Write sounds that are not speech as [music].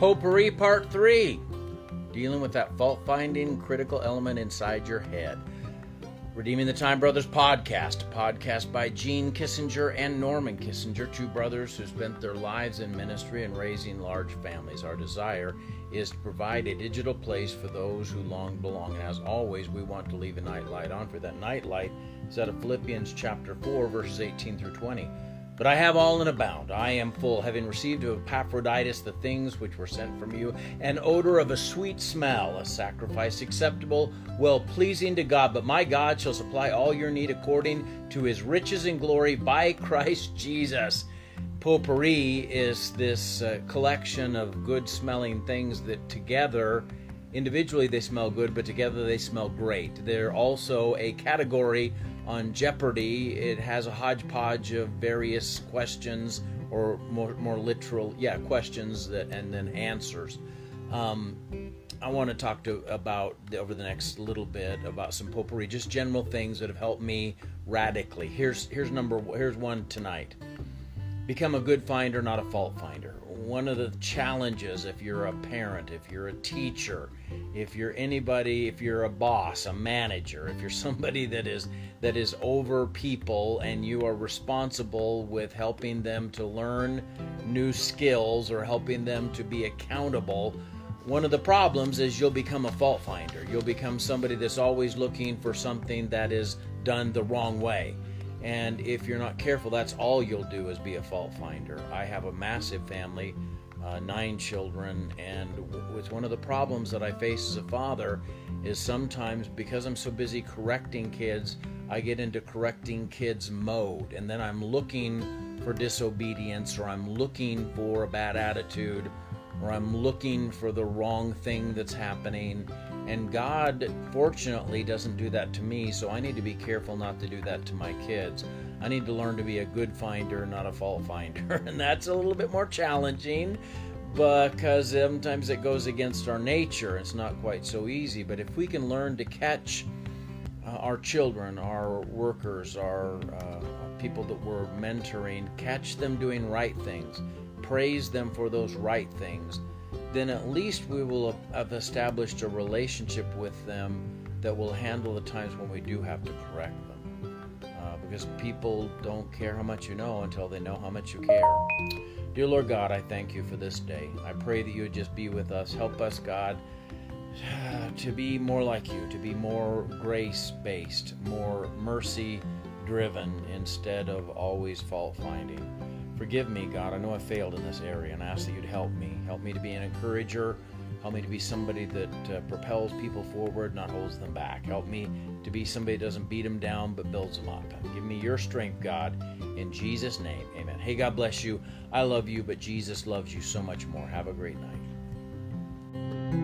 Potpourri Part 3 Dealing with that fault finding critical element inside your head. Redeeming the Time Brothers podcast, a podcast by Gene Kissinger and Norman Kissinger, two brothers who spent their lives in ministry and raising large families. Our desire is to provide a digital place for those who long belong. And as always, we want to leave a night light on for that night light is out of Philippians chapter 4, verses 18 through 20. But I have all in abound. I am full, having received of Epaphroditus the things which were sent from you, an odor of a sweet smell, a sacrifice acceptable, well pleasing to God. But my God shall supply all your need according to his riches and glory by Christ Jesus. Potpourri is this uh, collection of good smelling things that together individually they smell good, but together they smell great. They're also a category on Jeopardy, it has a hodgepodge of various questions or more, more literal, yeah, questions that, and then answers. Um, I want to talk to about over the next little bit about some potpourri, just general things that have helped me radically. Here's here's number here's one tonight. Become a good finder, not a fault finder one of the challenges if you're a parent, if you're a teacher, if you're anybody, if you're a boss, a manager, if you're [laughs] somebody that is that is over people and you are responsible with helping them to learn new skills or helping them to be accountable, one of the problems is you'll become a fault finder. You'll become somebody that's always looking for something that is done the wrong way. And if you're not careful, that's all you'll do is be a fault finder. I have a massive family, uh, nine children, and it's one of the problems that I face as a father is sometimes because I'm so busy correcting kids, I get into correcting kids mode, and then I'm looking for disobedience or I'm looking for a bad attitude or I'm looking for the wrong thing that's happening and God, fortunately, doesn't do that to me, so I need to be careful not to do that to my kids. I need to learn to be a good finder, not a fault finder. [laughs] And that's a little bit more challenging because sometimes it goes against our nature. It's not quite so easy. But if we can learn to catch uh, our children, our workers, our uh, people that we're mentoring, catch them doing right things, praise them for those right things then at least we will have established a relationship with them that will handle the times when we do have to correct them. Uh, because people don't care how much you know until they know how much you care. Dear Lord God, I thank you for this day. I pray that you would just be with us. Help us, God, [sighs] to be more like you, to be more grace based, more mercy driven instead of always fault finding. Forgive me, God. I know I failed in this area, and I ask that you'd help me. Help me to be an encourager. Help me to be somebody that uh, propels people forward, not holds them back. Help me to be somebody that doesn't beat them down, but builds them up. Give me your strength, God. In Jesus' name, amen. Hey, God bless you. I love you, but Jesus loves you so much more. Have a great night.